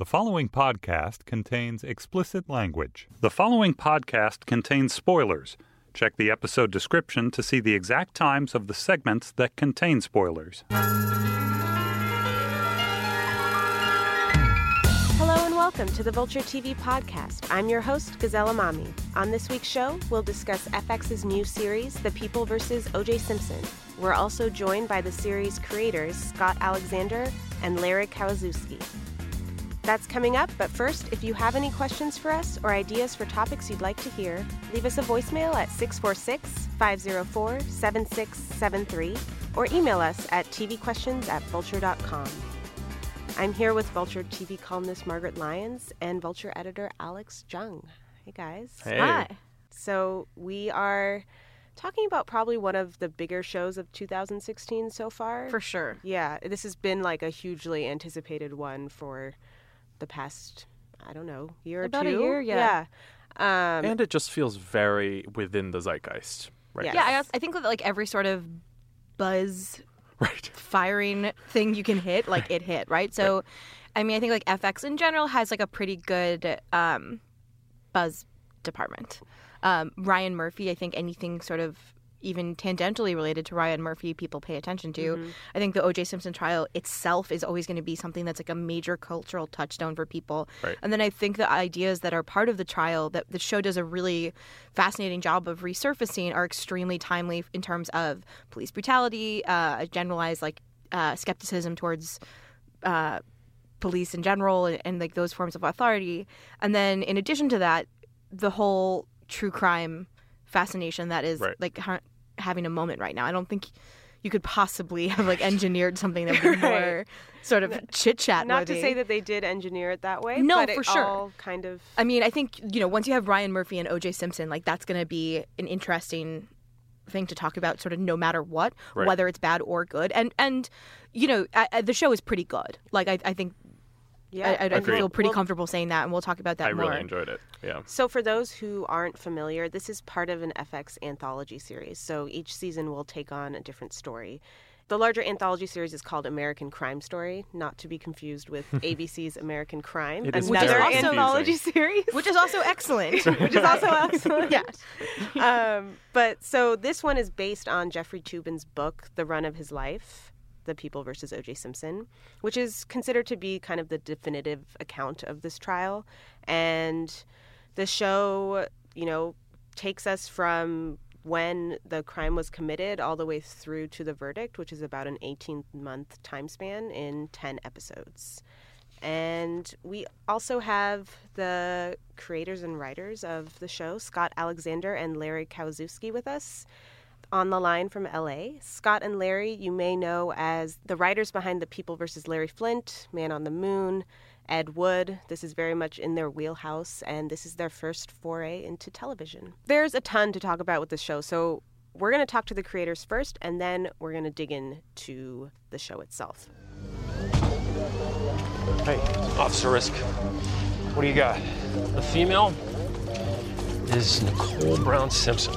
The following podcast contains explicit language. The following podcast contains spoilers. Check the episode description to see the exact times of the segments that contain spoilers. Hello and welcome to the Vulture TV podcast. I'm your host, Gazelle Emami. On this week's show, we'll discuss FX's new series, The People vs. O.J. Simpson. We're also joined by the series creators, Scott Alexander and Larry Karaszewski. That's coming up, but first, if you have any questions for us or ideas for topics you'd like to hear, leave us a voicemail at 646 504 7673 or email us at tvquestions at vulture.com. I'm here with Vulture TV columnist Margaret Lyons and Vulture editor Alex Jung. Hey guys. Hey. Hi. So we are talking about probably one of the bigger shows of 2016 so far. For sure. Yeah, this has been like a hugely anticipated one for the past, I don't know, year About or a two. year, yeah. Yeah. Um, and it just feels very within the zeitgeist right Yes. Yeah, I, I think that like every sort of buzz right firing thing you can hit, like it hit, right? So, I mean, I think like FX in general has like a pretty good um, buzz department. Um, Ryan Murphy, I think anything sort of even tangentially related to Ryan Murphy, people pay attention to. Mm-hmm. I think the O.J. Simpson trial itself is always going to be something that's like a major cultural touchstone for people. Right. And then I think the ideas that are part of the trial that the show does a really fascinating job of resurfacing are extremely timely in terms of police brutality, uh, a generalized like uh, skepticism towards uh, police in general, and, and like those forms of authority. And then in addition to that, the whole true crime fascination that is Right. like having a moment right now. I don't think you could possibly have like engineered something that would be Right. more sort of chit chat. not to say that they did engineer it that way. No, but for it sure. all kind of. I mean, I think you know once you have Ryan Murphy and O.J. Simpson, like that's going to be an interesting thing to talk about, sort of no matter what, Right. whether it's bad or good. And and you know I, I, the show is pretty good. Like I, I think Yeah, I, I, I feel pretty Well, comfortable saying that, and we'll talk about that i more. really enjoyed it yeah So, for those who aren't familiar, this is part of an FX anthology series. So, each season will take on a different story. The larger anthology series is called American Crime Story, not to be confused with ABC's American Crime, It is another very confusing. anthology series. which is also excellent. which is also excellent. yeah. Um, but so this one is based on Jeffrey Toobin's book, The Run of His Life, The People versus O.J. Simpson, which is considered to be kind of the definitive account of this trial. And the show, you know, takes us from when the crime was committed all the way through to the verdict, which is about an 18 month time span in 10 episodes. And we also have the creators and writers of the show, Scott Alexander and Larry Karaszewski, with us on the line from LA. Scott and Larry, you may know as the writers behind The People versus Larry Flynt, Man on the Moon, Ed Wood. This is very much in their wheelhouse, and this is their first foray into television. There's a ton to talk about with the show, so we're going to talk to the creators first, and then we're going to dig into the show itself. Hey, Officer Riske. what do you got? The female is Nicole Brown Simpson.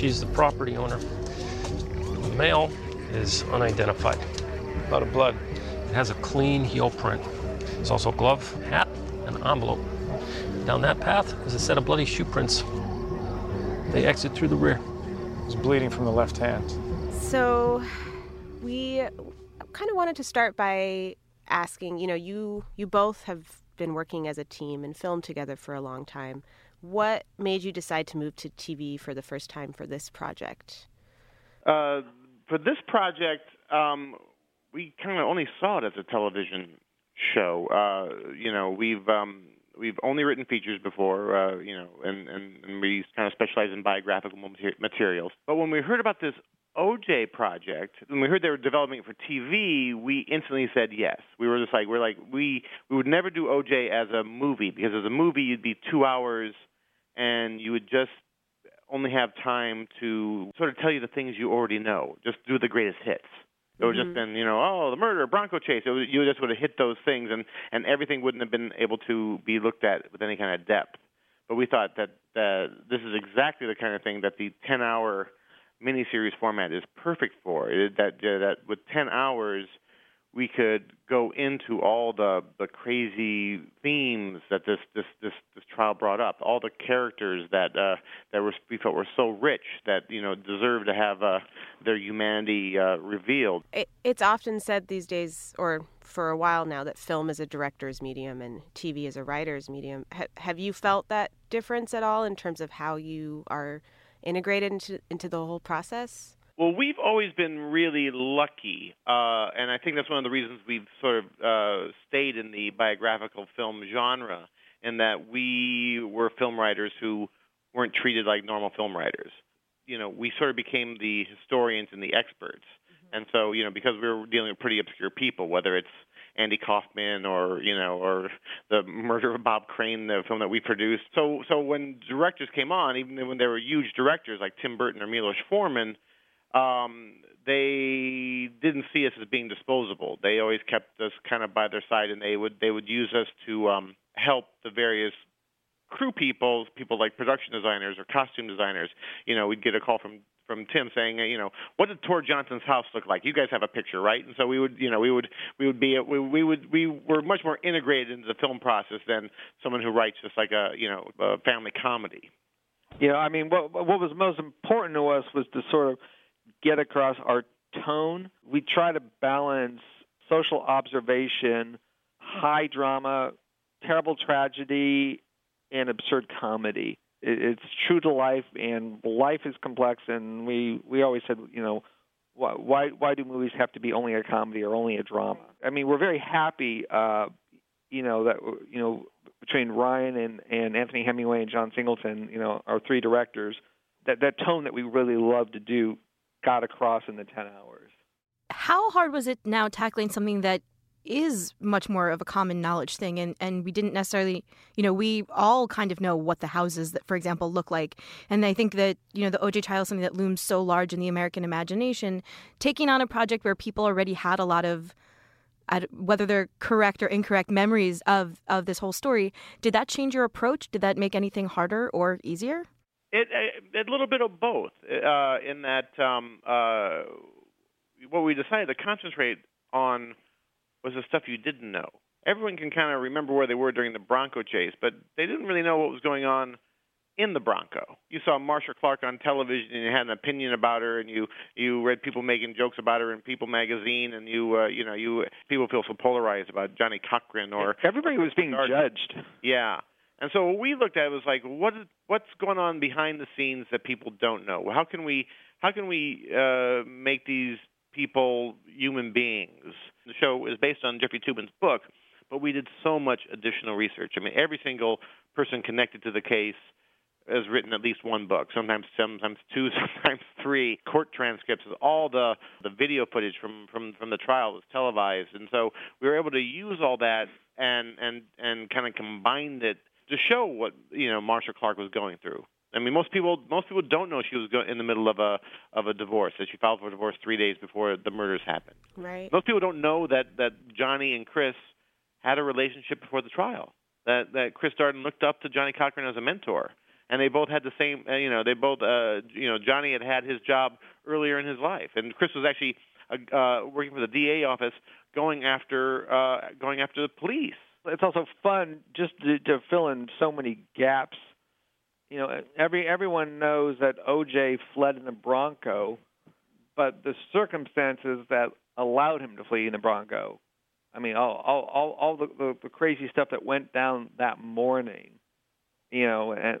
She's the property owner. The male is unidentified. A lot of blood. It has a clean heel print. It's also a glove, hat, and envelope. Down that path is a set of bloody shoe prints. They exit through the rear. He's bleeding from the left hand. So, we kind of wanted to start by asking. You know, you you both have been working as a team and filmed together for a long time. What made you decide to move to TV for the first time for this project? Uh, for this project, um, we kind of only saw it as a television show. Uh, you know, we've um, we've only written features before, uh, you know, and, and, and we kind of specialize in biographical materials. But when we heard about this OJ project, when we heard they were developing it for TV, we instantly said yes. We were just like, we're like, we we would never do OJ as a movie because as a movie you'd be two hours, and you would just only have time to sort of tell you the things you already know. Just do the greatest hits. It would just been, you know, oh, the murder, Bronco chase. It was, you just would have hit those things, and and everything wouldn't have been able to be looked at with any kind of depth. But we thought that that this is exactly the kind of thing that the 10-hour miniseries format is perfect for. It, that uh, that with 10 hours, we could go into all the the crazy themes that this this this, this trial brought up, all the characters that uh, that were, we felt were so rich that you know deserve to have uh, their humanity uh, revealed. It, it's often said these days, or for a while now, that film is a director's medium and TV is a writer's medium. Ha- have you felt that difference at all in terms of how you are integrated into into the whole process? Well, we've always been really lucky, uh, and I think that's one of the reasons we've sort of uh, stayed in the biographical film genre, in that we were film writers who weren't treated like normal film writers. You know, we sort of became the historians and the experts, mm-hmm. and so you know, because we were dealing with pretty obscure people, whether it's Andy Kaufman or you know or the murder of Bob Crane, the film that we produced. So so when directors came on, even when they were huge directors like Tim Burton or Milos Forman um, they didn't see us as being disposable. They always kept us kind of by their side, and they would they would use us to um, help the various crew people, people like production designers or costume designers. You know, we'd get a call from from Tim saying, you know, what did Tor Johnson's house look like? You guys have a picture, right? And so we would, you know, we would we would be we, we would we were much more integrated into the film process than someone who writes just like a you know a family comedy. Yeah, I mean, what what was most important to us was to sort of get across our tone. We try to balance social observation, high drama, terrible tragedy, and absurd comedy. It's true to life, and life is complex. And we we always said, you know, why why do movies have to be only a comedy or only a drama? I mean, we're very happy, uh, you know, that you know between Ryan and and Anthony Hemingway and John Singleton, you know, our three directors, that that tone that we really love to do got across in the 10 hours. How hard was it now tackling something that is much more of a common knowledge thing? And, and we didn't necessarily you know we all kind of know what the houses that for example look like. And i think that you know the oj trial is something that looms so large in the american imagination taking on a project where people already had a lot of whether they're correct or incorrect memories of of this whole story did that change your approach? Did that make anything harder or easier it, a, a little bit of both. Uh, in that, um, uh, what we decided to concentrate on was the stuff you didn't know. Everyone can kind of remember where they were during the Bronco chase, but they didn't really know what was going on in the Bronco. You saw Marcia Clark on television, and you had an opinion about her, and you you read people making jokes about her in People magazine, and you uh, you know you people feel so polarized about Johnnie Cochran or everybody was being judged. Yeah, and so what we looked at was like, what is, what's going on behind the scenes that people don't know? How can we how can we uh, make these people human beings? The show is based on Jeffrey Toobin's book, but we did so much additional research. I mean, every single person connected to the case has written at least one book, sometimes sometimes two, sometimes three. Court transcripts, all the the video footage from from from the trial was televised, and so we were able to use all that and and and kind of combined it to show what you know Marcia Clark was going through. I mean, most people most people don't know she was in the middle of a of a divorce that she filed for divorce three days before the murders happened. Right. Most people don't know that that Johnny and Chris had a relationship before the trial. That that Chris Darden looked up to Johnnie Cochran as a mentor, and they both had the same. Uh, you know, they both. Uh, you know, Johnny had had his job earlier in his life, and Chris was actually uh, uh, working for the DA office, going after uh, going after the police it's also fun just to, to fill in so many gaps. You know, every everyone knows that OJ fled in the Bronco, but the circumstances that allowed him to flee in the Bronco. I mean, all all all, all the, the the crazy stuff that went down that morning. You know, and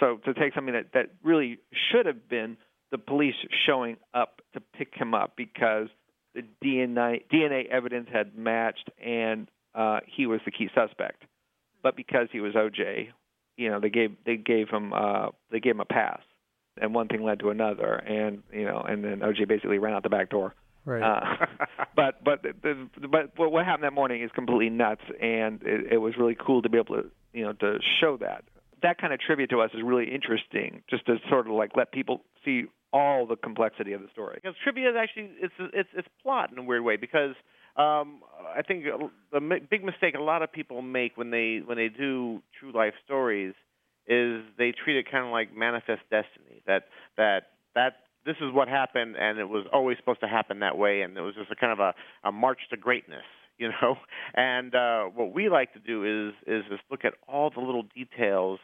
so to take something that that really should have been the police showing up to pick him up because the DNA DNA evidence had matched and uh, he was the key suspect. But because he was OJ, you know, they gave they gave him uh, they gave him a pass, and one thing led to another, and you know, and then OJ basically ran out the back door. Right. Uh, but but the, but what happened that morning is completely nuts, and it, it was really cool to be able to you know to show that. That kind of trivia to us is really interesting, just to sort of like let people see all the complexity of the story. Because trivia is actually it's it's it's plot in a weird way because um, I think the big mistake a lot of people make when they when they do true life stories is they treat it kind of like manifest destiny. That that that this is what happened, and it was always supposed to happen that way, and it was just a kind of a, a march to greatness, you know. And uh, what we like to do is is just look at all the little details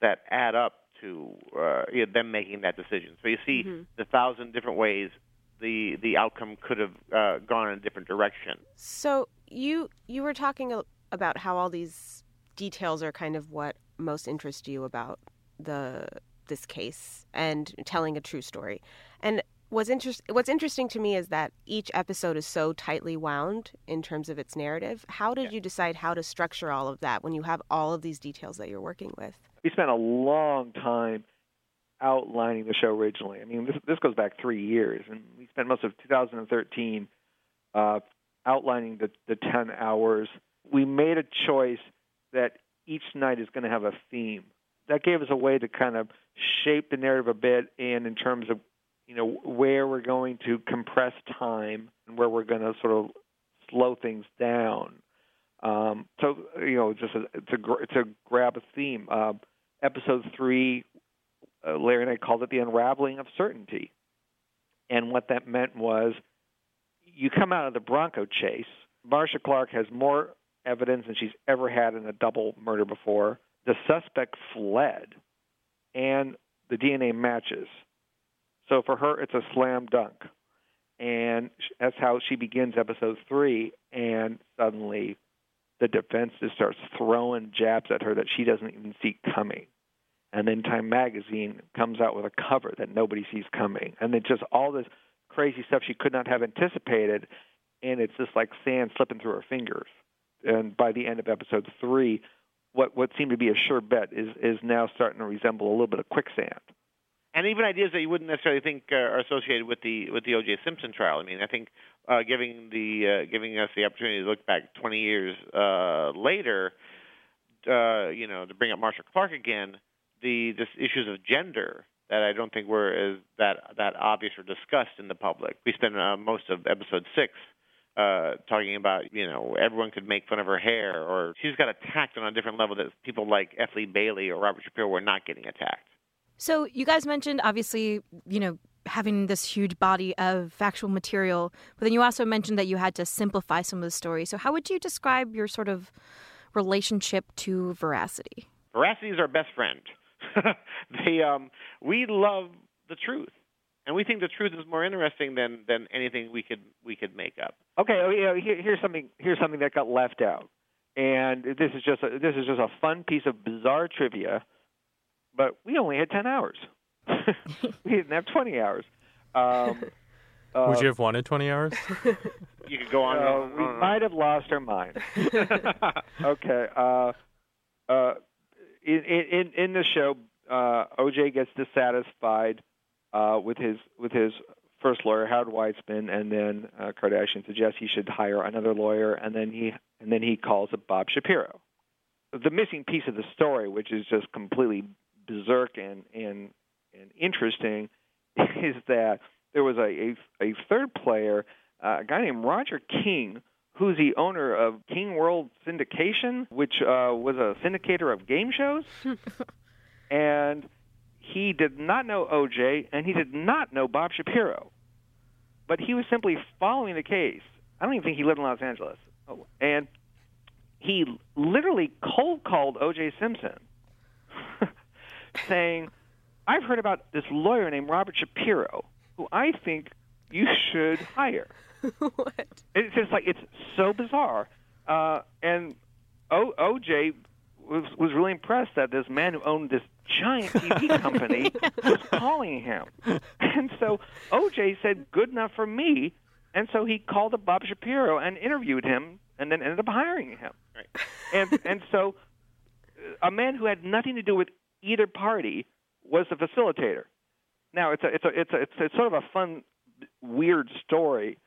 that add up to uh, you know, them making that decision. So you see Mhm. the thousand different ways the the outcome could have uh, gone in a different direction. So you you were talking about how all these details are kind of what most interest you about the this case and telling a true story. And what's interest what's interesting to me is that each episode is so tightly wound in terms of its narrative. How did you decide how to structure all of that when you have all of these details that you're working with? we spent a long time outlining the show originally. I mean, this this goes back three years, and we spent most of 2013 uh, outlining the the 10 hours. We made a choice that each night is going to have a theme. That gave us a way to kind of shape the narrative a bit, and in terms of you know where we're going to compress time and where we're going to sort of slow things down. Um, so you know, just a, a grab a theme. Uh, episode three, uh, Larry and I called it the unraveling of certainty, and what that meant was you come out of the Bronco chase. Marcia Clark has more evidence than she's ever had in a double murder before. The suspect fled, and the DNA matches. So for her, it's a slam dunk, and that's how she begins episode three. And suddenly, the defense just starts throwing jabs at her that she doesn't even see coming. And then Time Magazine comes out with a cover that nobody sees coming. And then just all this crazy stuff she could not have anticipated. And it's just like sand slipping through her fingers. And by the end of episode three, what, what seemed to be a sure bet is, is now starting to resemble a little bit of quicksand. and even ideas that you wouldn't necessarily think uh, are associated with the with the O.J. Simpson trial. I mean, I think uh, giving the uh, giving us the opportunity to look back 20 years uh, later, uh, you know, to bring up Marcia Clark again, the just issues of gender that I don't think were as that that obvious or discussed in the public. We spent uh, most of episode six uh, talking about, you know, everyone could make fun of her hair, or she's got attacked on a different level that people like F. Lee Bailey or Robert Shapiro were not getting attacked. So you guys mentioned obviously, you know, having this huge body of factual material, but then you also mentioned that you had to simplify some of the story. So how would you describe your sort of relationship to veracity? Veracity is our best friend. they, um, we love the truth, and we think the truth is more interesting than than anything we could we could make up. Okay, oh, yeah, here, here's something. Here's something that got left out, and this is just a, this is just a fun piece of bizarre trivia. But we only had ten hours. we didn't have twenty hours. Um, uh, Would you have wanted 20 hours? You could go on. uh, we on and on. might have lost our mind. okay. Uh, uh, in, in in the show, uh, OJ gets dissatisfied uh, with his with his first lawyer, Howard Weitzman, and then uh, Kardashian suggests he should hire another lawyer, and then he and then he calls up Bob Shapiro. The missing piece of the story, which is just completely berserk and and and interesting, is that there was a a, a third player, uh, a guy named Roger King, who's the owner of King World Syndication, which uh, was a syndicator of game shows. and he did not know OJ, and he did not know Bob Shapiro. But he was simply following the case. I don't even think he lived in Los Angeles. Oh, And he literally cold called OJ Simpson, saying, I've heard about this lawyer named Robert Shapiro, who I think you should hire. what? It's just like it's so bizarre. Uh, and o- OJ was was really impressed that this man who owned this giant TV company was calling him. And so OJ said, "Good enough for me." And so he called up Bob Shapiro and interviewed him, and then ended up hiring him. Right. And and so uh, a man who had nothing to do with either party was the facilitator. Now it's a it's a it's a it's, it's sort of a fun, weird story,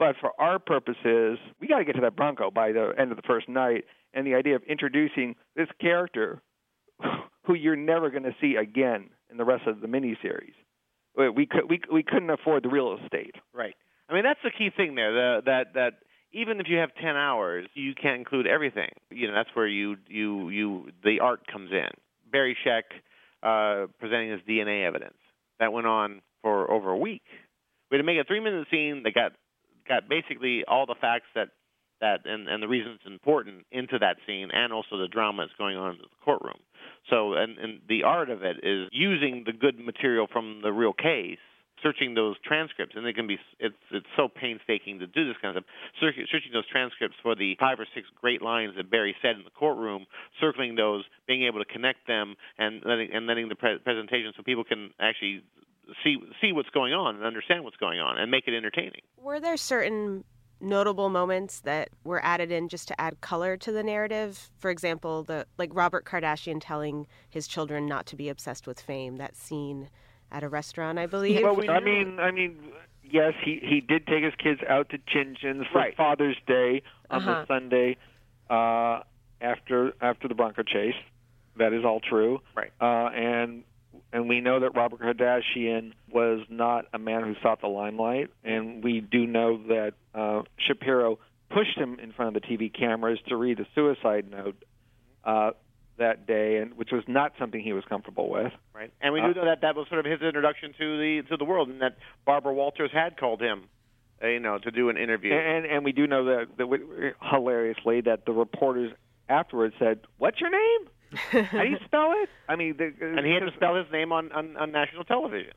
but for our purposes, we got to get to that Bronco by the end of the first night. And the idea of introducing this character, who you're never going to see again in the rest of the miniseries, we could we we couldn't afford the real estate. Right. I mean, that's the key thing there. The, that that even if you have ten hours, you can't include everything. You know, that's where you you you the art comes in. Barry Scheck uh, presenting his DNA evidence that went on for over a week. We had to make a three-minute scene that got got basically all the facts that that and, and the reasons important into that scene, and also the drama that's going on in the courtroom. So, and, and the art of it is using the good material from the real case searching those transcripts, and it can be it's it's so painstaking to do this kind of stuff. Searching, searching those transcripts for the five or six great lines that Barry said in the courtroom, circling those, being able to connect them, and letting and letting the pre- presentation so people can actually see see what's going on and understand what's going on and make it entertaining. Were there certain notable moments that were added in just to add color to the narrative? For example, the like Robert Kardashian telling his children not to be obsessed with fame. That scene at a restaurant, I believe. Well, we, I mean, I mean, yes, he he did take his kids out to Chin Chin's for Right. Father's Day on Uh-huh. the Sunday uh, after after the Bronco chase. That is all true. Right. Uh, and and we know that Robert Kardashian was not a man who sought the limelight, and we do know that uh, Shapiro pushed him in front of the TV cameras to read a suicide note uh, that day, and which was not something he was comfortable with. Right. And we Uh, do know that that was sort of his introduction to the to the world, and that Barbara Walters had called him, uh, you know, to do an interview. And and we do know that, that we- hilariously that the reporters afterwards said, "What's your name? How do you spell it?" I mean, the, and he had to spell his name on, on, on national television.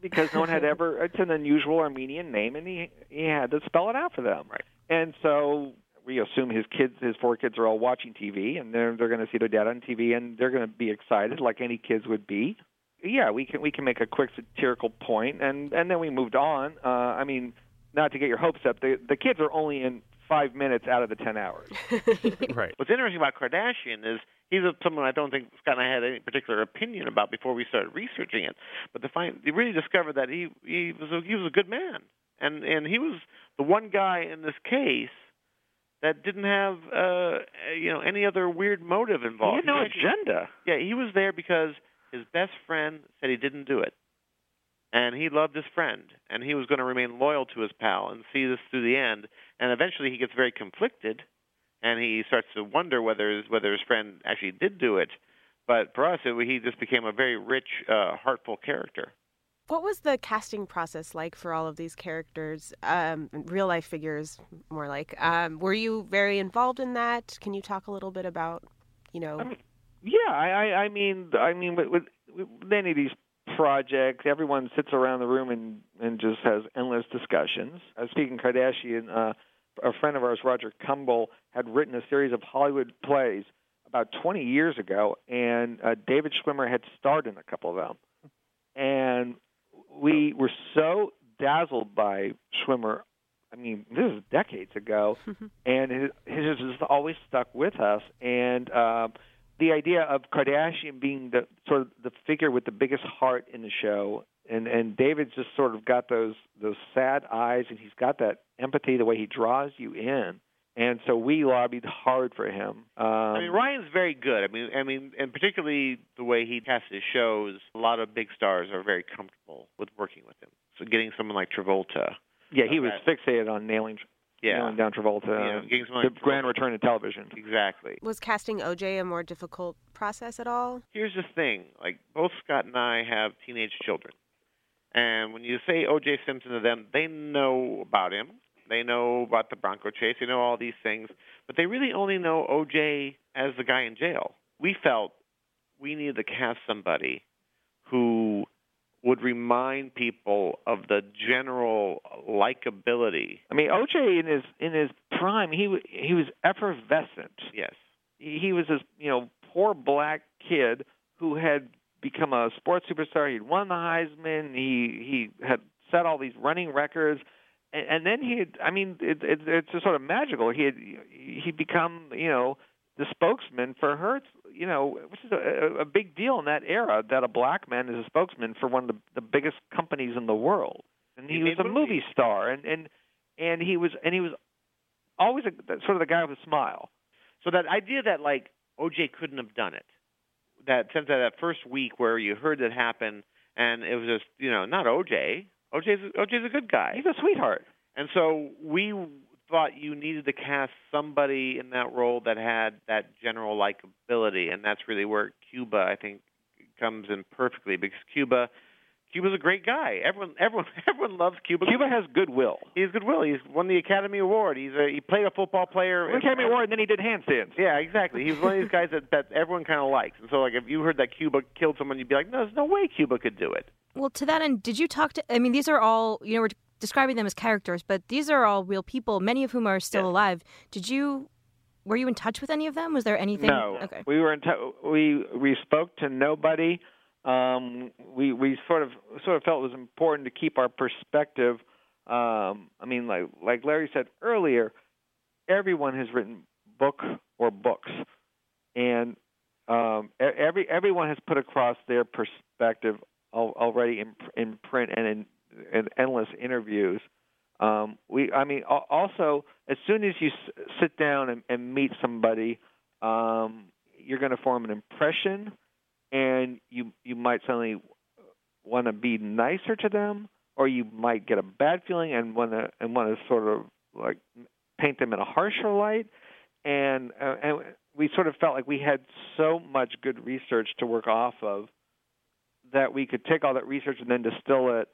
because no one had ever. It's an unusual Armenian name, and he he had to spell it out for them. Right. And so we assume his kids, his four kids, are all watching TV, and they're they're going to see their dad on TV, and they're going to be excited like any kids would be. Yeah, we can we can make a quick satirical point, and and then we moved on. Uh, I mean, not to get your hopes up, the the kids are only in five minutes out of the ten hours. Right. What's interesting about Kardashian is he's a, someone I don't think Scott and I had any particular opinion about before we started researching it. But to find, we really discovered that he he was a, he was a good man, and and he was the one guy in this case that didn't have uh you know any other weird motive involved. He had no He agenda. Yeah, he was there because his best friend said he didn't do it. And he loved his friend, and he was going to remain loyal to his pal and see this through the end. And eventually, he gets very conflicted, and he starts to wonder whether his, whether his friend actually did do it. But for us, it, he just became a very rich, uh, heartful character. What was the casting process like for all of these characters, um, real life figures, more like? Um, were you very involved in that? Can you talk a little bit about, you know? I mean, yeah, I, I, I mean, I mean, with, with, with any of these projects, everyone sits around the room and and just has endless discussions. Uh, speaking Kardashian, uh, a friend of ours, Roger Kumble, had written a series of Hollywood plays about 20 years ago, and uh, David Schwimmer had starred in a couple of them. And we were so dazzled by Schwimmer. I mean, this is decades ago, and his, his has always stuck with us. And uh, the idea of Kardashian being the sort of the figure with the biggest heart in the show, and and David's just sort of got those those sad eyes, and he's got that empathy, the way he draws you in. And so we lobbied hard for him. Um, I mean, Ryan's very good. I mean, I mean, and particularly the way he casts his shows. A lot of big stars are very comfortable with working with him. So getting someone like Travolta, yeah, he was that- fixated on nailing yeah, nailing down Travolta. You know, getting someone the like grand return to television. exactly. Was casting OJ a more difficult process at all? here's the thing like both scott and i have teenage children and when you say oj simpson to them they know about him they know about the bronco chase they know all these things but they really only know oj as the guy in jail we felt we needed to cast somebody who would remind people of the general likability I mean, OJ in his in his prime, he he was effervescent. yes He he was this you know poor black kid who had become a sports superstar. He'd won the Heisman. He he had set all these running records, and, and then he had. I mean, it, it, it's just sort of magical. He had he'd become you know the spokesman for Hertz. You know, which is a, a big deal in that era that a black man is a spokesman for one of the, the biggest companies in the world. And he, He was a movie star, and and and he was and he was always a, sort of the guy with a smile. So that idea that like OJ couldn't have done it, that sense that that first week where you heard it happen, and it was just you know not OJ. OJ's OJ's a good guy, He's a sweetheart. and so we thought you needed to cast somebody in that role that had that general likability, and that's really where Cuba I think comes in perfectly because Cuba Cuba's a great guy. Everyone, everyone, everyone loves Cuba. Cuba has goodwill. He's goodwill. He's won the Academy Award. He's a, he played a football player. Won the Academy Award, and then he did handstands. Yeah, exactly. He's one of these guys that that everyone kind of likes. And so, like, if you heard that Cuba killed someone, you'd be like, no, there's no way Cuba could do it. Well, to that end, did you talk to? I mean, these are all you know. We're describing them as characters, but these are all real people. Many of whom are still Yeah. alive. Did you? Were you in touch with any of them? Was there anything? No, Okay. we were in t- we we spoke to nobody. Um, we we sort of sort of felt it was important to keep our perspective. Um, I mean, like like Larry said earlier, everyone has written book or books, and um, every everyone has put across their perspective al- already in in print and in, in endless interviews. Um, we, I mean, also as soon as you s- sit down and, and meet somebody, um, you're going to form an impression, and you you might suddenly want to be nicer to them, or you might get a bad feeling and want to and want to sort of like paint them in a harsher light, and uh, and we sort of felt like we had so much good research to work off of that we could take all that research and then distill it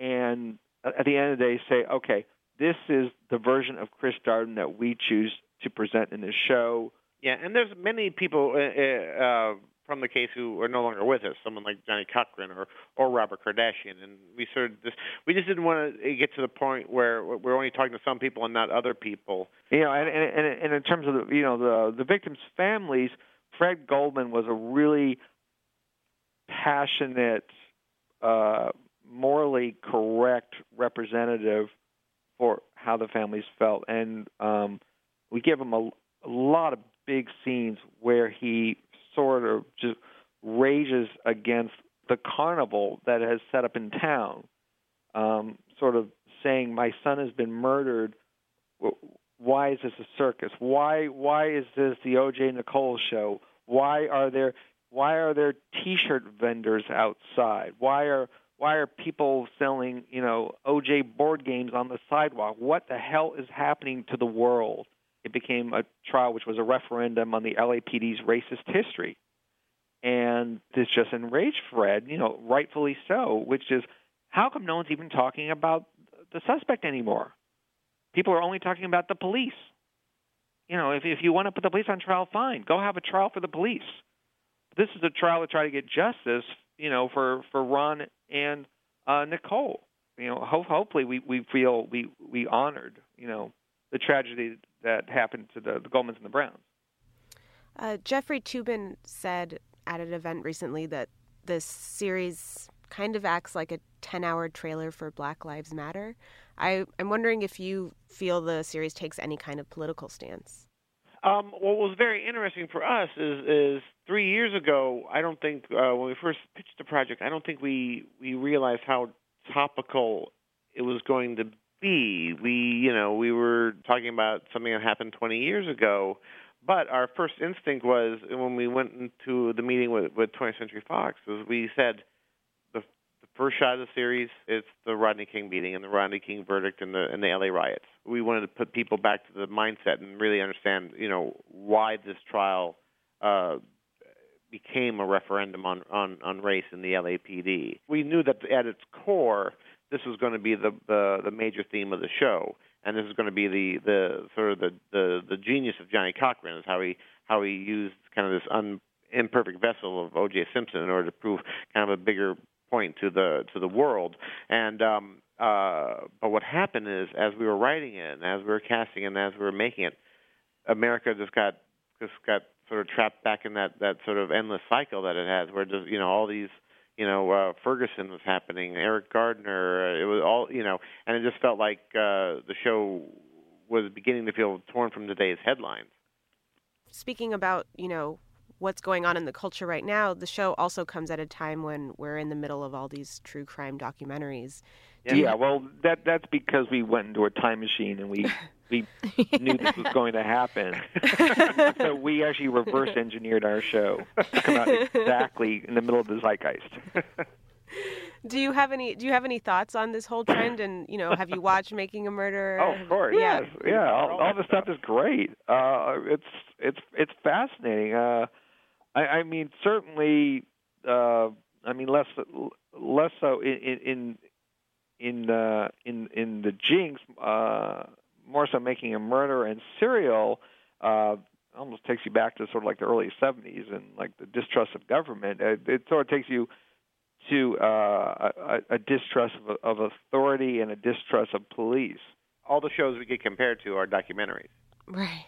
and at the end of the day say, okay, this is the version of Chris Darden that we choose to present in this show. Yeah, and there's many people uh, uh, from the case who are no longer with us. Someone like Johnnie Cochran or or Robert Kardashian, and we sort of just we just didn't want to get to the point where we're only talking to some people and not other people. You know, and and, and, and in terms of the, you know the the victims' families, Fred Goldman was a really passionate, uh, morally correct representative for how the families felt, and um, we give him a, a lot of big scenes where he sort of just rages against the carnival that has set up in town, um, sort of saying, "My son has been murdered. Why is this a circus? Why why is this the O.J. Nicole show? Why are there why are there T-shirt vendors outside? Why are why are people selling you know OJ board games on the sidewalk? What the hell is happening to the world? It became a trial which was a referendum on the LAPD's racist history, and this just enraged Fred, you know, rightfully so. Which is how come no one's even talking about the suspect anymore? People are only talking about the police. You know, if if you want to put the police on trial, fine, go have a trial for the police. This is a trial to try to get justice, you know, for for Ron and uh, Nicole. You know, ho- hopefully we we feel we we honored, you know, the tragedy that happened to the, the Goldmans and the Browns. Uh, Jeffrey Toobin said at an event recently that this series kind of acts like a 10 hour trailer for Black Lives Matter. I, I'm wondering if you feel the series takes any kind of political stance. Um, what was very interesting for us is is three years ago. I don't think uh, when we first pitched the project, I don't think we we realized how topical it was going to be. We you know we were talking about something that happened 20 years ago, but our first instinct was when we went into the meeting with with 20th Century Fox was we said the the first shot of the series is the Rodney King beating and the Rodney King verdict and the and the LA riots. We wanted to put people back to the mindset and really understand, you know, why this trial uh, became a referendum on, on, on race in the LAPD. We knew that at its core, this was going to be the, the, the major theme of the show, and this is going to be the, the sort of the, the, the genius of Johnnie Cochran is how he how he used kind of this un, imperfect vessel of O.J. Simpson in order to prove kind of a bigger point to the to the world. And um, uh, but what happened is, as we were writing it, and as we were casting it, and as we were making it, America just got just got sort of trapped back in that that sort of endless cycle that it has, where just you know all these you know uh, Ferguson was happening, Eric Gardner, uh, it was all you know, and it just felt like uh, the show was beginning to feel torn from today's headlines. Speaking about, you know, what's going on in the culture right now, the show also comes at a time when we're in the middle of all these true crime documentaries. Yeah, well, that that's because we went into a time machine and we we knew this was going to happen. so we actually reverse engineered our show to come out exactly in the middle of the zeitgeist. Do you have any do you have any thoughts on this whole trend and, you know, have you watched Making a Murderer? Oh, of course. Yeah. Yes, yeah. All, all this stuff is great. Uh, it's it's it's fascinating. Uh, I, I mean, certainly. Uh, I mean, less less so in in in uh, in in the Jinx, uh, more so making a murder and serial. Uh, almost takes you back to sort of like the early 70s and like the distrust of government. It, it sort of takes you to uh, a, a distrust of, of authority and a distrust of police. All the shows we get compared to are documentaries, Right.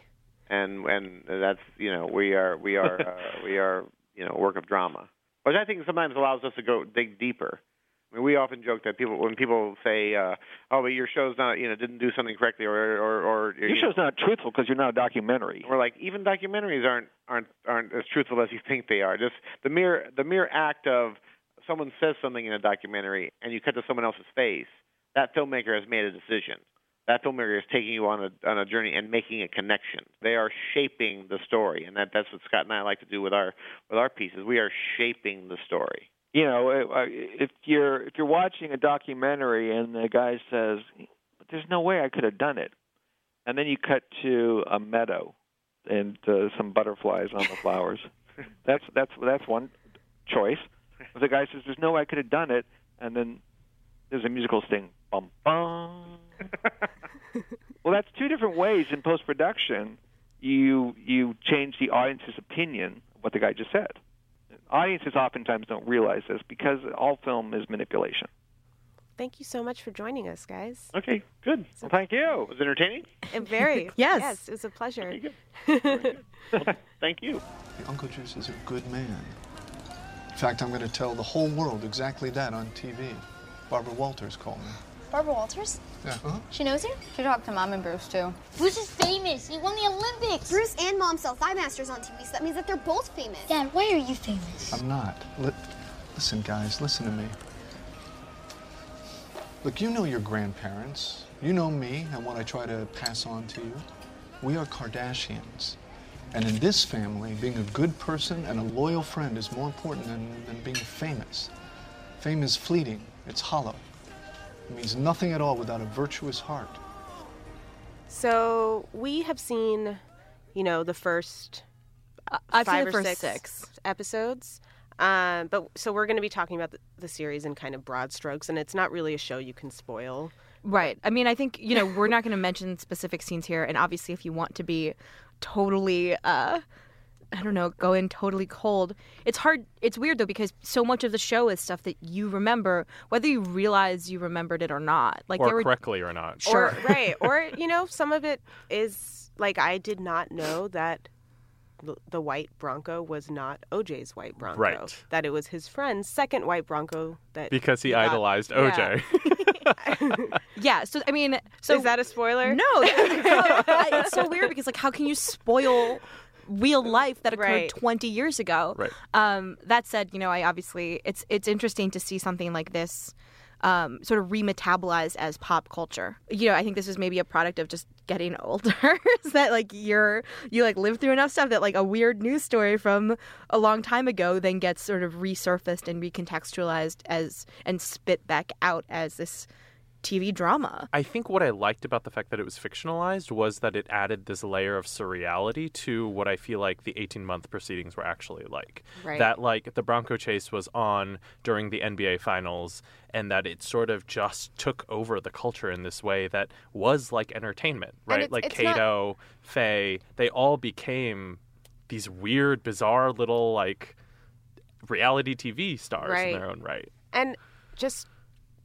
and and that's you know we are we are uh, we are you know a work of drama, which I think sometimes allows us to go dig deeper. I mean, we often joke that people when people say, uh, "Oh, but your show's not you know didn't do something correctly," or or or Your you show's know, not truthful because you're not a documentary. We're like even documentaries aren't aren't aren't as truthful as you think they are. Just the mere the mere act of someone says something in a documentary and you cut to someone else's face, that filmmaker has made a decision. That filmmaker is taking you on a on a journey and making a connection. They are shaping the story, and that that's what Scott and I like to do with our with our pieces. We are shaping the story. You know, if you're if you're watching a documentary and the guy says, there's no way I could have done it," and then you cut to a meadow and uh, some butterflies on the flowers. that's that's that's one choice. If the guy says, "There's no way I could have done it," and then there's a musical sting, bum bum. well, that's two different ways in post production. You you change the audience's opinion of what the guy just said. Audiences oftentimes don't realize this because all film is manipulation. Thank you so much for joining us, guys. Okay, good. Well, thank you. Was it entertaining? And very. Yes. Yes, it was a pleasure. Okay, good. Very good. Well, thank you. Uncle Juice is a good man. In fact, I'm going to tell the whole world exactly that on TV. Barbara Walters called me. Barbara Walters? Yeah. Uh-huh. She knows you? She talked to Mom and Bruce too. Bruce is famous. He won the Olympics. Bruce and Mom sell Thigh Masters on TV, so that means that they're both famous. Dad, why are you famous? I'm not. Li- listen, guys, listen to me. Look, you know your grandparents. You know me and what I try to pass on to you. We are Kardashians. And in this family, being a good person and a loyal friend is more important than, than being famous. Fame is fleeting, it's hollow. It means nothing at all without a virtuous heart. So we have seen, you know, the first I've seen five the or first six, six. episodes. Um, but so we're going to be talking about the, the series in kind of broad strokes, and it's not really a show you can spoil. Right. I mean, I think, you know, we're not going to mention specific scenes here. And obviously, if you want to be totally, uh, I don't know, go in totally cold, it's hard. It's weird, though, because so much of the show is stuff that you remember, whether you realize you remembered it or not. Like, or there were. correctly or not. Sure. Or, right. Or, you know, some of it is like I did not know that the- the white Bronco was not OJ's white Bronco. Right. That it was his friend's second white Bronco that Because he got- idolized Yeah. OJ. Yeah. So, I mean, so. is that a spoiler? No. that- it's so weird because, like, how can you spoil real life that occurred Right. 20 years ago? Right. Um, that said, you know, I obviously it's it's interesting to see something like this um, sort of remetabolized as pop culture. You know, I think this is maybe a product of just getting older. is that like you're you like live through enough stuff that like a weird news story from a long time ago then gets sort of resurfaced and recontextualized as and spit back out as this TV drama. I think what I liked about the fact that it was fictionalized was that it added this layer of surreality to what I feel like the 18 month proceedings were actually like. Right. That, like, the Bronco chase was on during the NBA finals, and that it sort of just took over the culture in this way that was like entertainment, right? it's- like it's not- Kato, Faye, they all became these weird, bizarre little, like, reality TV stars Right. in their own right. And just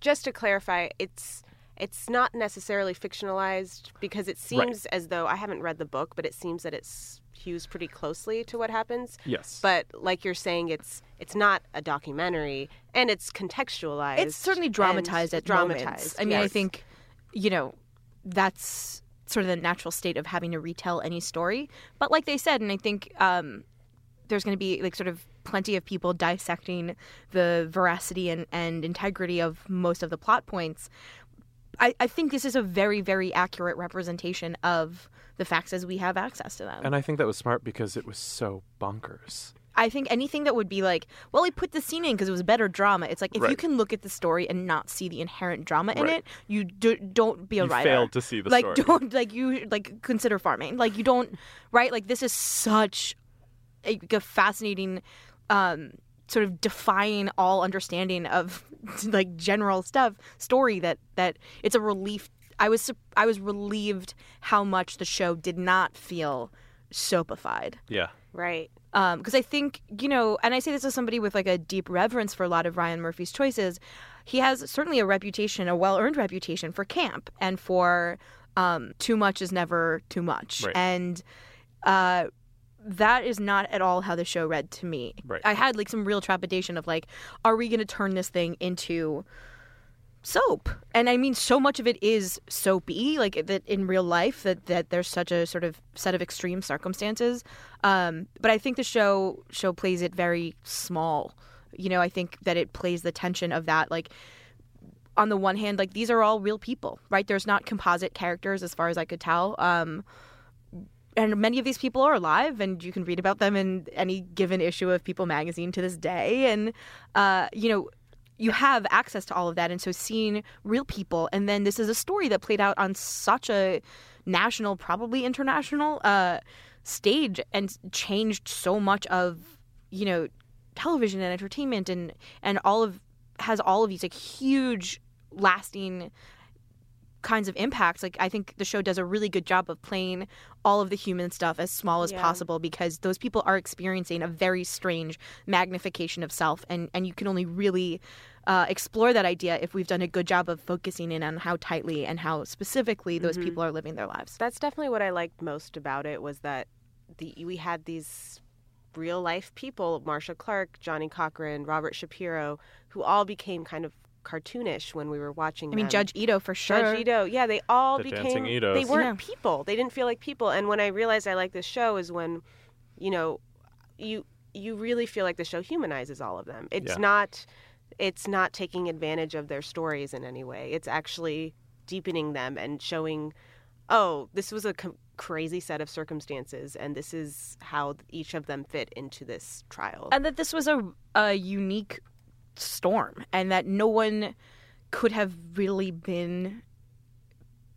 just to clarify, it's it's not necessarily fictionalized because it seems as though I haven't read the book, but it seems that it's hews pretty closely to what happens. Yes. But like you're saying, it's it's not a documentary and it's contextualized. It's certainly dramatized at dramatized. moments. I mean, I think, you know, that's sort of the natural state of having to retell any story. But like they said, and I think um, there's going to be like sort of plenty of people dissecting the veracity and, and integrity of most of the plot points. I, I think this is a very, very accurate representation of the facts as we have access to them. And I think that was smart because it was so bonkers. I think anything that would be like, well, he put the scene in because it was better drama. It's like if you can look at the story and not see the inherent drama in Right. it, you do, don't be a You writer. failed to see the like story. don't like you like consider farming. Like you don't right. Like this is such a, a fascinating um, sort of defying all understanding of like general stuff story that that it's a relief i was i was relieved how much the show did not feel soapified Yeah. Right. um because I think you know, and I say this as somebody with like a deep reverence for a lot of Ryan Murphy's choices. He has certainly a reputation, a well-earned reputation for camp and for um, too much is never too much, Right. and uh, that is not at all how the show read to me. Right. I had like some real trepidation of like, are we going to turn this thing into soap? And i mean so much of it is soapy like that in real life that that there's such a sort of set of extreme circumstances. Um but i think the show show plays it very small. You know i think that it plays the tension of that like on the one hand like these are all real people right? There's not composite characters as far as i could tell. Um and many of these people are alive and you can read about them in any given issue of people magazine to this day. And uh you know you have access to all of that and so seeing real people and then this is a story that played out on such a national probably international uh stage and changed so much of you know television and entertainment and and all of has all of these like huge lasting kinds of impacts like i think the show does a really good job of playing all of the human stuff as small as Yeah. possible because those people are experiencing a very strange magnification of self and and you can only really uh, explore that idea if we've done a good job of focusing in on how tightly and how specifically those Mhm. people are living their lives That's definitely what I liked most about it was that the we had these real life people, Marcia Clark, Johnnie Cochran, Robert Shapiro, who all became kind of cartoonish when we were watching i mean them. judge ito for sure Judge Ito, yeah, they all The became. dancing They weren't Yeah. people. They didn't feel like people. And when I realized I like this show is when, you know, you you really feel like the show humanizes all of them. It's Yeah. not, it's not taking advantage of their stories in any way. It's actually deepening them and showing, oh, this was a com- crazy set of circumstances, and this is how each of them fit into this trial. and that this was a a unique storm and that no one could have really been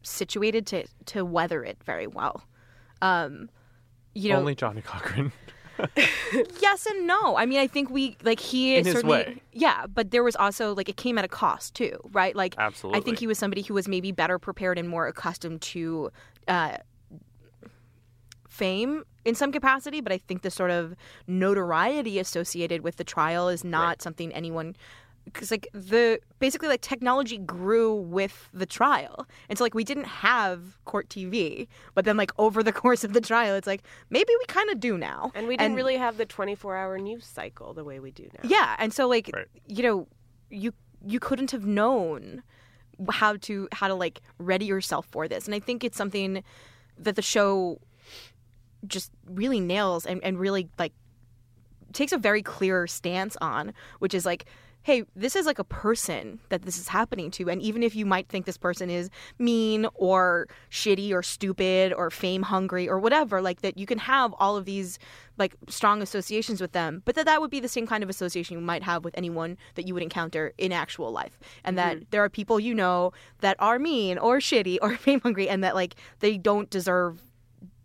situated to to weather it very well um you know Only Johnnie Cochran. yes and no i mean i think we like he In his certainly way. yeah but there was also like it came at a cost too right like absolutely. i think he was somebody who was maybe better prepared and more accustomed to uh fame in some capacity but i think the sort of notoriety associated with the trial is not something anyone because like the basically like technology grew with the trial and so like we didn't have court tv but then like over the course of the trial it's like maybe we kind of do now and we didn't really have the 24 hour news cycle the way we do now. yeah and so like Right. you know you you couldn't have known how to how to like ready yourself for this and i think it's something that the show just really nails and, and really like takes a very clear stance on which is like hey this is like a person that this is happening to. And even if you might think this person is mean or shitty or stupid or fame hungry or whatever like that you can have all of these like strong associations with them but that that would be the same kind of association you might have with anyone that you would encounter in actual life. And that mm-hmm. there are people you know that are mean or shitty or fame hungry and that like they don't deserve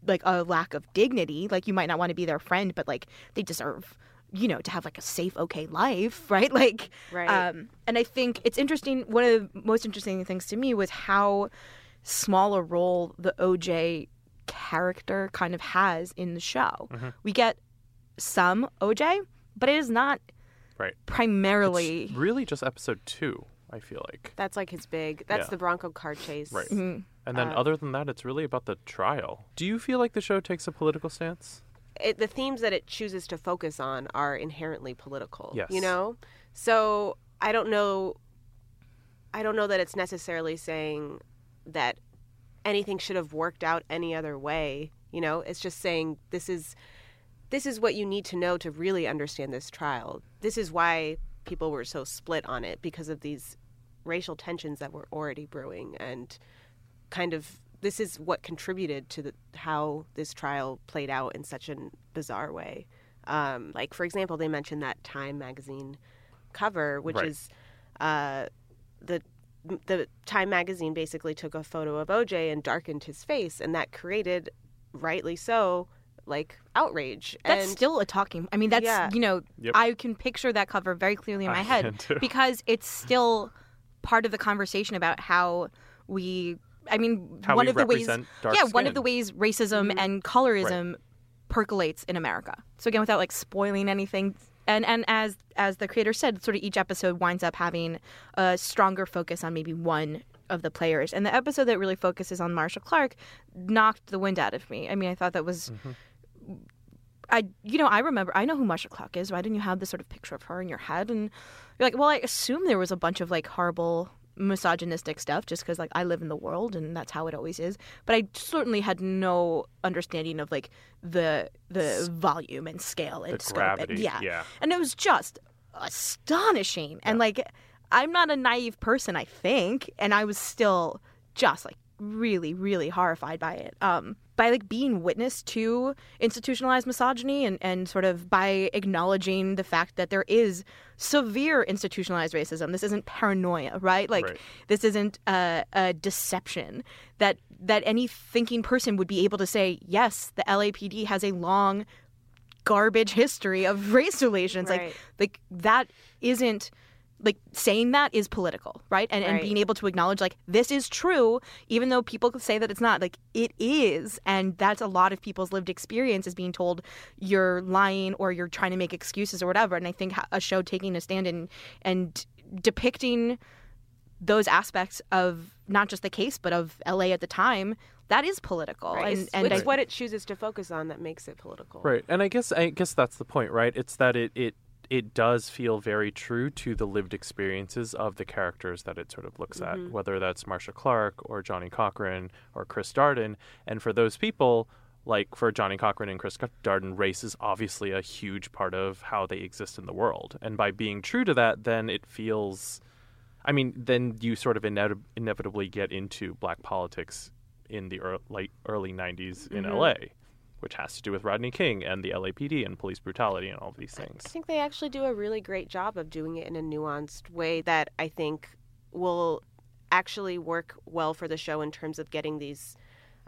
like a lack of dignity like you might not want to be their friend but like they deserve you know to have like a safe okay life right like Right. um and i think it's interesting one of the most interesting things to me was how small a role the oj character kind of has in the show we get some oj but it is not Right. primarily It's really just episode two, I feel like. That's like his big. That's Yeah. the Bronco car chase. Right. Mhm. And then Uh, other than that, it's really about the trial. Do you feel like the show takes a political stance? it, the themes that it chooses to focus on are inherently political. Yes. You know? So I don't know I don't know that it's necessarily saying that anything should have worked out any other way. You know, it's just saying this is this is what you need to know to really understand this trial. This is why people were so split on it because of these racial tensions that were already brewing and kind of this is what contributed to the, how this trial played out in such a bizarre way. Um, like, for example, they mentioned that Time magazine cover, which Right. is uh, the the Time magazine basically took a photo of OJ and darkened his face, and that created, rightly so, like outrage. That's and still a talking. I mean, that's Yeah. you know, Yep. I can picture that cover very clearly in my I head because it's still part of the conversation about how we. I mean, How one we of the ways, represent dark yeah, one of the ways racism mm-hmm. and colorism percolates in America. So again, without like spoiling anything, and and as as the creator said, sort of each episode winds up having a stronger focus on maybe one of the players. And the episode that really focuses on Marcia Clark knocked the wind out of me. I mean, I thought that was. Mm-hmm. I, you know, I remember, I know who Marcia Clark is. Why didn't you have this sort of picture of her in your head? And you're like, well, I assume there was a bunch of like horrible misogynistic stuff just because like I live in the world and that's how it always is. But I certainly had no understanding of like the the volume and scale and The scope. and- yeah. yeah. And it was just astonishing. And like, I'm not a naive person, I think, and I was still just like really, really horrified by it. Um, by like being witness to institutionalized misogyny and, and sort of by acknowledging the fact that there is severe institutionalized racism. This isn't paranoia, right? Like Right. this isn't a, a deception that that any thinking person would be able to say, yes, the LAPD has a long garbage history of race relations. Right. Like like that isn't like saying that is political, right? And and Right. being able to acknowledge like this is true, even though people say that it's not. Like it is, and that's a lot of people's lived experience is being told you're lying or you're trying to make excuses or whatever. And I think a show taking a stand and and depicting those aspects of not just the case but of LA at the time that is political Right. and it's, and it's I- what it chooses to focus on that makes it political. Right, and I guess I guess that's the point, right? It's that it it it does feel very true to the lived experiences of the characters that it sort of looks at, whether that's Marcia Clark or Johnnie Cochran or Chris Darden, and for those people. Like for Johnnie Cochran and Chris Darden, race is obviously a huge part of how they exist in the world. And by being true to that, then it feels I mean, then you sort of inevi- inevitably get into black politics in the ear late early 90s in Mhm. LA, which has to do with Rodney King and the LAPD and police brutality and all of these things. I think they actually do a really great job of doing it in a nuanced way that I think will actually work well for the show in terms of getting these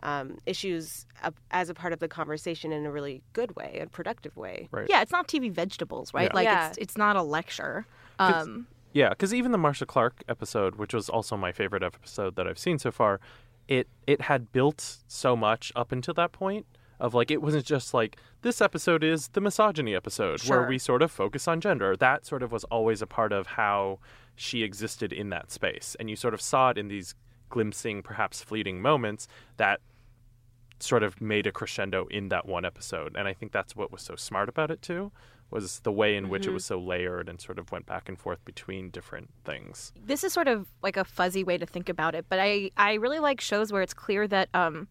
um, issues up as a part of the conversation in a really good way, a productive way. Right. yeah it's not TV vegetables right Yeah. like Yeah. it's it's not a lecture. um Yeah, because even the Marcia Clark episode, which was also my favorite episode that I've seen so far, it it had built so much up until that point of like it wasn't just like this episode is the misogyny episode Sure. where we sort of focus on gender. That sort of was always a part of how she existed in that space, and you sort of saw it in these glimpsing, perhaps fleeting moments that sort of made a crescendo in that one episode. And I think that's what was so smart about it too, was the way in which it Mhm. was so layered and sort of went back and forth between different things. this is sort of like a fuzzy way to think about it but i i really like shows where it's clear that um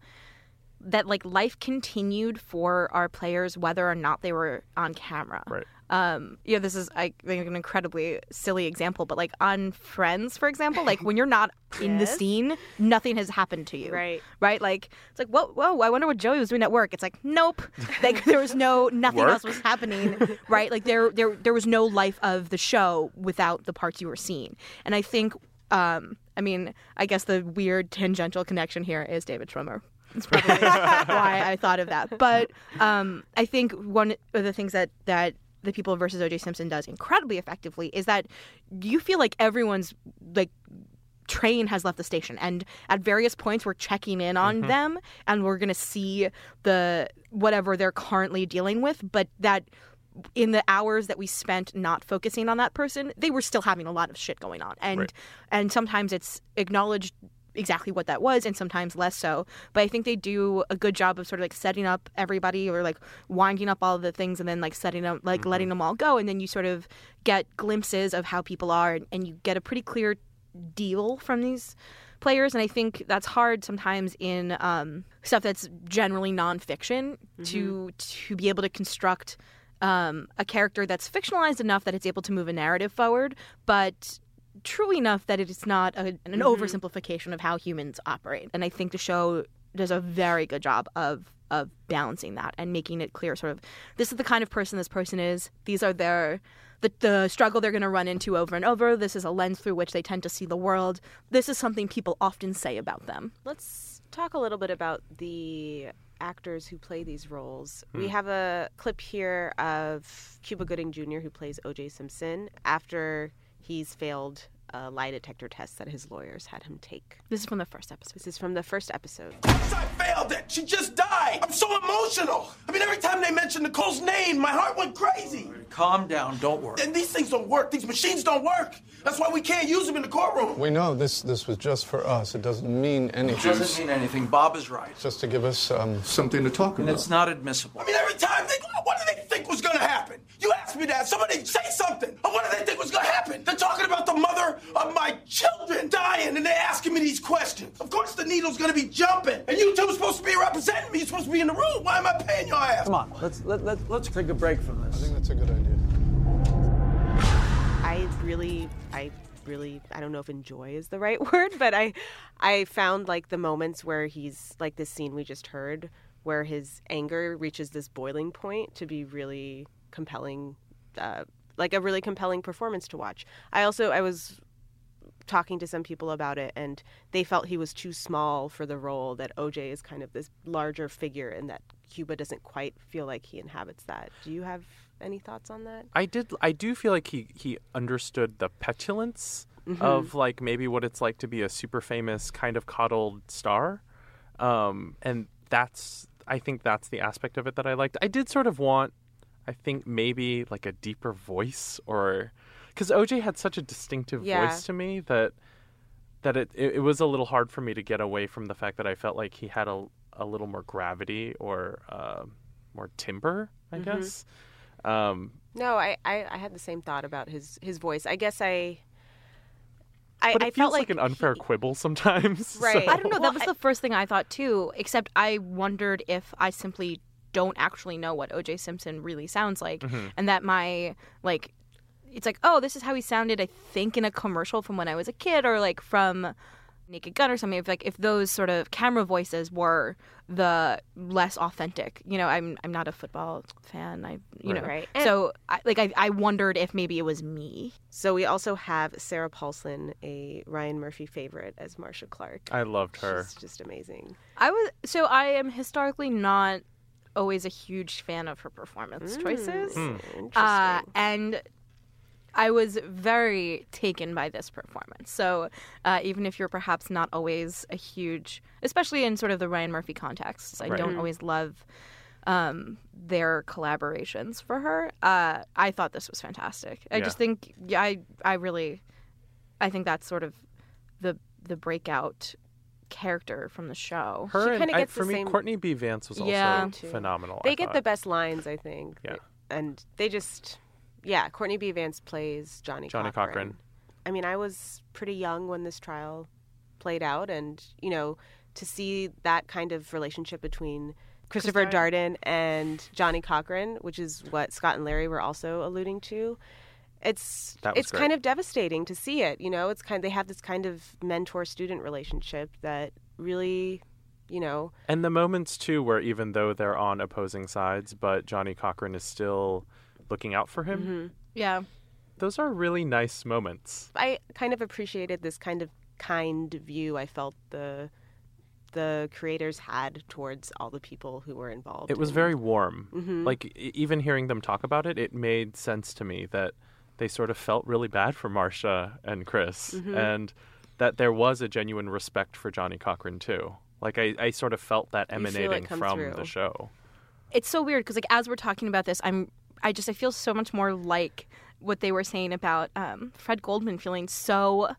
that like life continued for our players whether or not they were on camera. Right. um yeah this is i think an incredibly silly example but like on friends for example like when you're not in the scene nothing has happened to you. Right. right? Like it's like whoa whoa i wonder what joey was doing at work. It's like nope. Like there was no nothing Work? else was happening. Right? Like there there there was no life of the show without the parts you were seeing. And i think um i mean i guess the weird tangential connection here is david schwimmer it's probably why I thought of that. But um, I think one of the things that that the people versus O.J. Simpson does incredibly effectively is that you feel like everyone's like train has left the station and at various points we're checking in on Mhm. them and we're going to see the whatever they're currently dealing with but that in the hours that we spent not focusing on that person they were still having a lot of shit going on and Right. and sometimes it's acknowledged exactly what that was and sometimes less so. But i think they do a good job of sort of like setting up everybody or like winding up all of the things and then like setting up like letting them all go. And then you sort of get glimpses of how people are and, and you get a pretty clear deal from these players. And i think that's hard sometimes in um, stuff that's generally nonfiction to to be able to construct um, a character that's fictionalized enough that it's able to move a narrative forward. But true enough that it is not a, an Mhm. oversimplification of how humans operate and i think the show does a very good job of of balancing that and making it clear sort of this is the kind of person this person is these are their the, the struggle they're going to run into over and over this is a lens through which they tend to see the world this is something people often say about them Let's talk a little bit about the actors who play these roles. We Hmm. have a clip here of Cuba Gooding Jr., who plays O.J. Simpson, after he's failed a lie detector test that his lawyers had him take. This is from the first episode. This is from the first episode. I failed it. She just died. I'm so emotional. I mean, every time they mention Nicole's name, my heart went crazy. Calm down, don't worry. And these things don't work. These machines don't work. That's why we can't use them in the courtroom. We know this this was just for us. It doesn't mean anything. It anything. doesn't mean anything. Bob is right. Just to give us um, something to talk And about. it's not admissible. I mean, every time they, what do they think was going to happen? You asked me that. Somebody say something. What do they think was going to happen? They're talking about the mother of my children dying, and they're asking me these questions. Of course, the needle's going to be jumping. And you two are supposed to be representing me. You're supposed to be in the room. Why am I paying your ass? Come on, let's let, let, let's take a break from this. I think that's a good idea. I really, I really, I don't know if enjoy is the right word, but I, I found like the moments where he's like this scene we just heard, where his anger reaches this boiling point to be really compelling, uh, like a really compelling performance to watch. I also, I was talking to some people about it and they felt he was too small for the role that OJ is kind of this larger figure and that Cuba doesn't quite feel like he inhabits that. Do you have any thoughts on that? I did. I do feel like he he understood the petulance Mhm. of like maybe what it's like to be a super famous kind of coddled star, um, and that's I think that's the aspect of it that I liked. I did sort of want, I think maybe like a deeper voice or because OJ had such a distinctive Yeah. voice to me that that it, it it was a little hard for me to get away from the fact that I felt like he had a a little more gravity or uh, more timbre, I Mhm. guess. Um, No, I, I, I had the same thought about his, his voice. I guess I I, but it I feels felt like, an unfair quibble sometimes. so- Right. I don't know. That was the first thing I thought too. Except I wondered if I simply don't actually know what O.J. Simpson really sounds like, Mhm. and that my like, it's like, oh, this is how he sounded. I think in a commercial from when I was a kid, or like from Naked Gun or something. If like if those sort of camera voices were the less authentic, you know, I'm I'm not a football fan. I you Right. know, Right. so I, like I I wondered if maybe it was me. So we also have Sarah Paulson, a Ryan Murphy favorite, as Marcia Clark. I loved her. She's just amazing. I was so I am historically not always a huge fan of her performance Mm, choices. Hmm. Interesting. Uh, and I was very taken by this performance. So uh, even if you're perhaps not always a huge, especially in sort of the Ryan Murphy context, I Right. don't Mhm. always love um, their collaborations for her. Uh, I thought this was fantastic. I Yeah. just think, yeah, I, I really, I think that's sort of the the breakout character from the show. Her and kinda I, gets the for me, same- Courtney B. Vance was also Yeah. Phenomenal. They I get thought. the best lines, I think. Yeah. And they just, yeah, Courtney B. Vance plays Johnnie Johnnie Cochran. Cochran. I mean, I was pretty young when this trial played out, and, you know, to see that kind of relationship between Christopher Darden and Johnnie Cochran, which is what Scott and Larry were also alluding to. It's That was it's kind of devastating to see it. You know, it's kind they have this kind of mentor student relationship that really, you know, And the moments too, where even though they're on opposing sides, but Johnnie Cochran is still looking out for him. mhm. Yeah. Those are really nice moments. I kind of appreciated this kind of kind view I felt the the creators had towards all the people who were involved. It was in- very warm. Mhm. Like even hearing them talk about it, it made sense to me that they sort of felt really bad for Marcia and Chris, Mhm. and that there was a genuine respect for Johnnie Cochran too. Like I, I sort of felt that You feel it emanating from through. the show. it's so weird because like as we're talking about this i'm i just i feel so much more like what they were saying about um, fred goldman feeling so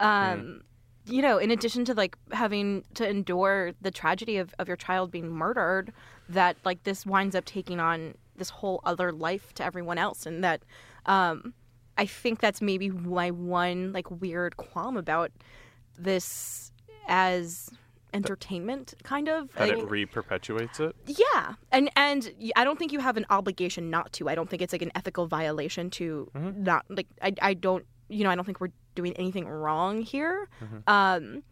um, you know in addition to like having to endure the tragedy of, of your child being murdered that like this winds up taking on this whole other life to everyone else and that um, i think that's maybe my one like weird qualm about this as entertainment kind of That I- it re-perpetuates it. yeah, and and y- I don't think you have an obligation not to. I don't think it's like an ethical violation to Mm-hmm. not like. I I don't you know I don't think we're doing anything wrong here. Mm-hmm. Um,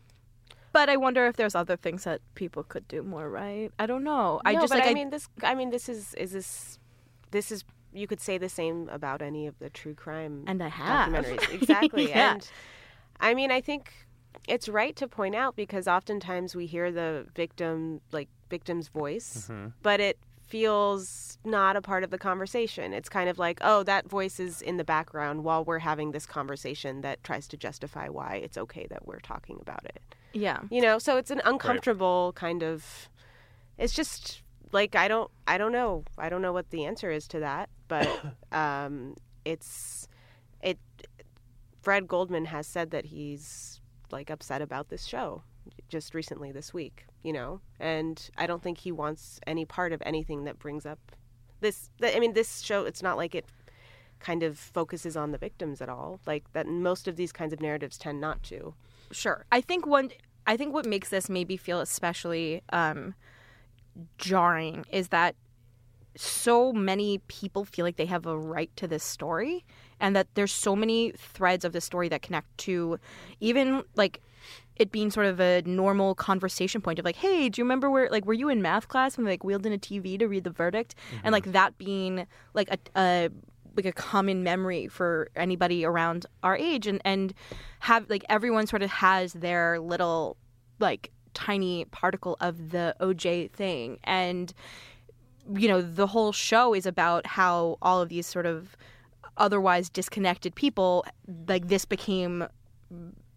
but I wonder if there's other things that people could do more right. I don't know. I just but like I mean this. I mean this is is this this is you could say the same about any of the true crime And I have. documentaries exactly. Yeah. And I mean I think it's right to point out because oftentimes we hear the victim like victim's voice, Mhm. but it feels not a part of the conversation. It's kind of like, oh, that voice is in the background while we're having this conversation that tries to justify why it's okay that we're talking about it. Yeah. You know, so it's an uncomfortable kind of it's just like I don't I don't know. I don't know what the answer is to that, but um it's it Fred Goldman has said that he's like upset about this show just recently this week, you know. And I don't think he wants any part of anything that brings up this th- I mean this show it's not like it kind of focuses on the victims at all. Like that most of these kinds of narratives tend not to. Sure. I think one I think what makes this maybe feel especially um jarring is that so many people feel like they have a right to this story and that there's so many threads of the story that connect to even like it being sort of a normal conversation point of like hey do you remember where like were you in math class when they like wheeled in a tv to read the verdict? And like mm-hmm. that being like a, a like a common memory for anybody around our age. And and have like everyone sort of has their little like tiny particle of the OJ thing. And you know the whole show is about how all of these sort of otherwise disconnected people like this became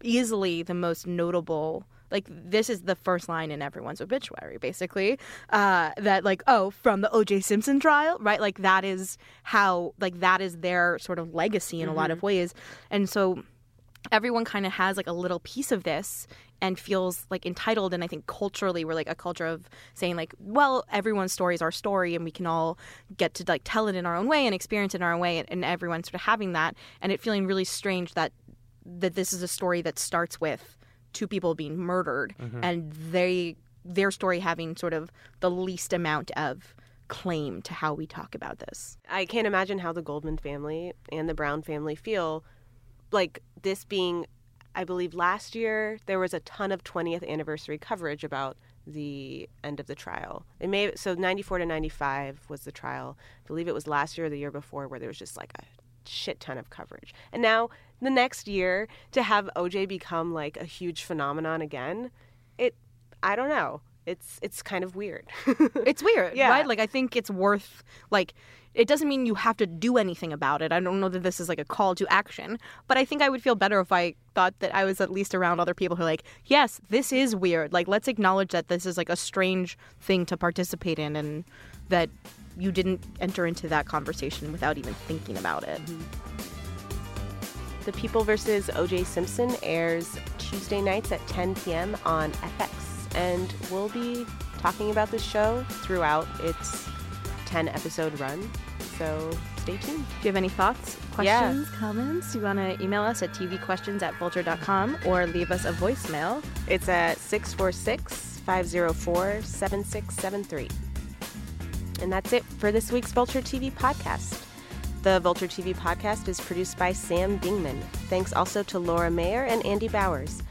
easily the most notable like this is the first line in everyone's obituary basically uh, that like oh from the oj simpson trial right? Like that is how like that is their sort of legacy in a lot of ways. And so everyone kind of has like a little piece of this and feels like entitled and i think culturally we're like a culture of saying like well everyone's story is our story and we can all get to like tell it in our own way and experience it in our own way and, and everyone's sort of having that and it feeling really strange that that this is a story that starts with two people being murdered Mhm. and they their story having sort of the least amount of claim to how we talk about this I can't imagine how the Goldman family and the Brown family feel like this being I believe last year there was a ton of 20th anniversary coverage about the end of the trial. It may so 94 to 95 was the trial. I believe it was last year or the year before where there was just like a shit ton of coverage. And now the next year to have OJ become like a huge phenomenon again, it I don't know. It's it's kind of weird. it's weird, Yeah. right? Like I think it's worth like it doesn't mean you have to do anything about it. I don't know that this is like a call to action, but I think I would feel better if I thought that I was at least around other people who are like, yes, this is weird. Like let's acknowledge that this is like a strange thing to participate in and that you didn't enter into that conversation without even thinking about it. Mm-hmm. The People versus O.J. Simpson airs Tuesday nights at 10 p.m. on FX, and we'll be talking about this show throughout its 10 episode run. So stay tuned. Do you have any thoughts, Yeah. questions, comments? You want to email us at tvquestions at vulture.com or leave us a voicemail. It's at 646 504 7673. And that's it for this week's Vulture TV podcast. The Vulture TV podcast is produced by Sam Dingman. Thanks also to Laura Mayer and Andy Bowers.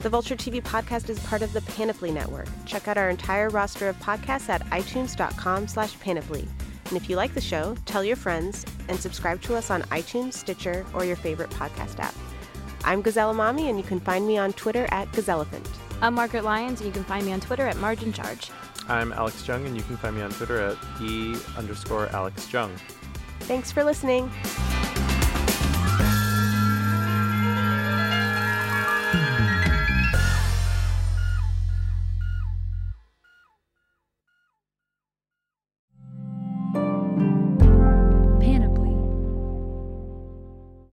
The Vulture TV podcast is part of the Panoply Network. Check out our entire roster of podcasts at itunes.com slash panoply. And if you like the show, tell your friends and subscribe to us on iTunes, Stitcher, or your favorite podcast app. I'm Gazelle Emami, and you can find me on Twitter at Gazellephant. I'm Margaret Lyons, and you can find me on Twitter at Margin Charge. I'm Alex Jung, and you can find me on Twitter at e underscore Alex Jung. Thanks for listening.